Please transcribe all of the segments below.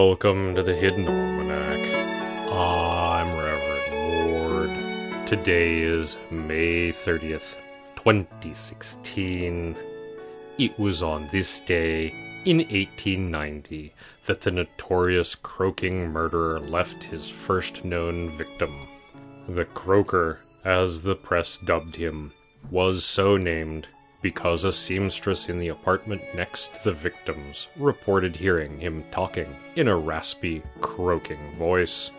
Welcome to the Hidden Almanac. I'm Reverend Mord. Today is May 30th, 2016. It was on this day in 1890 that the notorious croaking murderer left his first known victim. The croaker, as the press dubbed him, was so named because a seamstress in the apartment next to the victims reported hearing him talking in a raspy, croaking voice.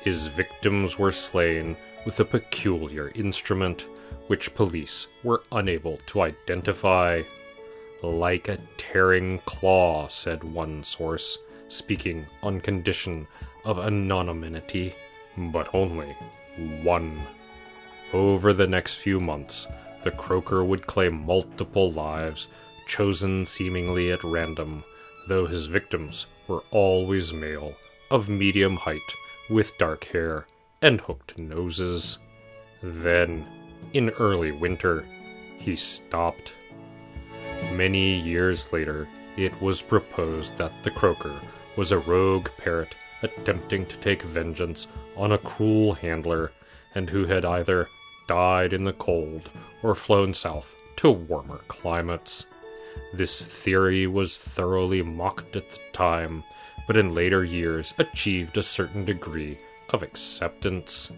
His victims were slain with a peculiar instrument which police were unable to identify. Like a tearing claw, said one source, speaking on condition of anonymity, but only one. Over the next few months, the croaker would claim multiple lives, chosen seemingly at random, though his victims were always male, of medium height, with dark hair and hooked noses. Then, in early winter, he stopped. Many years later, it was proposed that the croaker was a rogue parrot attempting to take vengeance on a cruel handler and who had either died in the cold or flown south to warmer climates. This theory was thoroughly mocked at the time, but in later years achieved a certain degree of acceptance.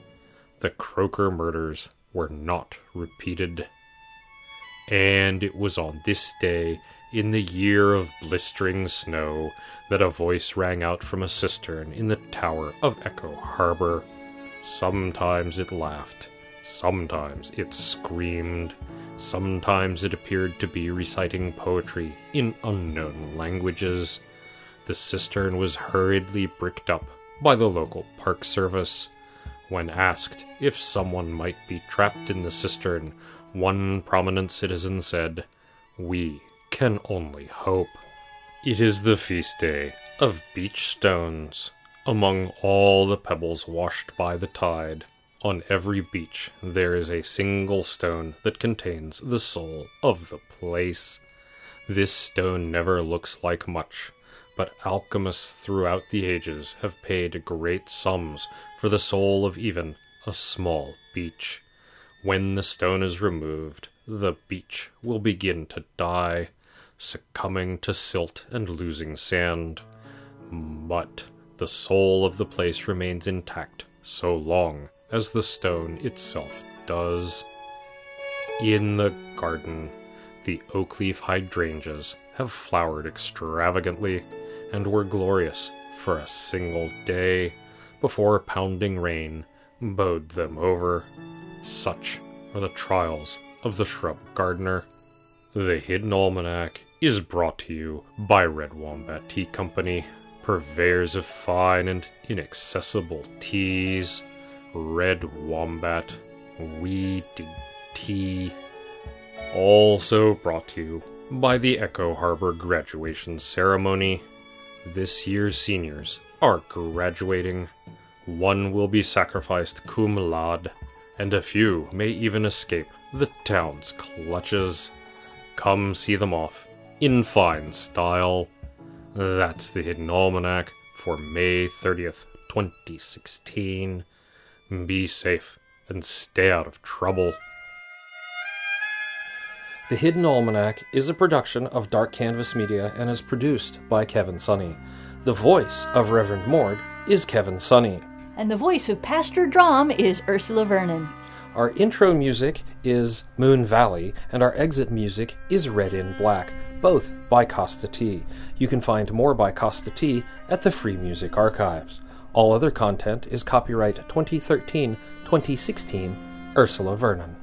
The Croaker murders were not repeated. And it was on this day, in the year of blistering snow, that a voice rang out from a cistern in the tower of Echo Harbor. Sometimes it laughed, sometimes it screamed, sometimes it appeared to be reciting poetry in unknown languages. The cistern was hurriedly bricked up by the local park service. When asked if someone might be trapped in the cistern, one prominent citizen said, We can only hope. It is the feast day of beach stones. Among all the pebbles washed by the tide, on every beach there is a single stone that contains the soul of the place. This stone never looks like much, but alchemists throughout the ages have paid great sums for the soul of even a small beach. When the stone is removed, the beach will begin to die, succumbing to silt and losing sand. But the soul of the place remains intact so long as the stone itself does. In the garden, the oak leaf hydrangeas have flowered extravagantly and were glorious for a single day before pounding rain bowed them over. Such are the trials of the shrub gardener. The Hidden Almanac is brought to you by Red Wombat Tea Company, purveyors of fine and inaccessible teas. Red Wombat, We Dig Tea. Also brought to you by the Echo Harbor graduation ceremony. This year's seniors are graduating. One will be sacrificed cum laude, and a few may even escape the town's clutches. Come see them off in fine style. That's the Hidden Almanac for May 30th, 2016. Be safe and stay out of trouble. The Hidden Almanac is a production of Dark Canvas Media and is produced by Kevin Sonney. The voice of Reverend Mord is Kevin Sonney. And the voice of Pastor Drum is Ursula Vernon. Our intro music is Moon Valley, and our exit music is Red in Black, both by Kosta T. You can find more by Kosta T at the Free Music Archives. All other content is copyright 2013 2016 Ursula Vernon.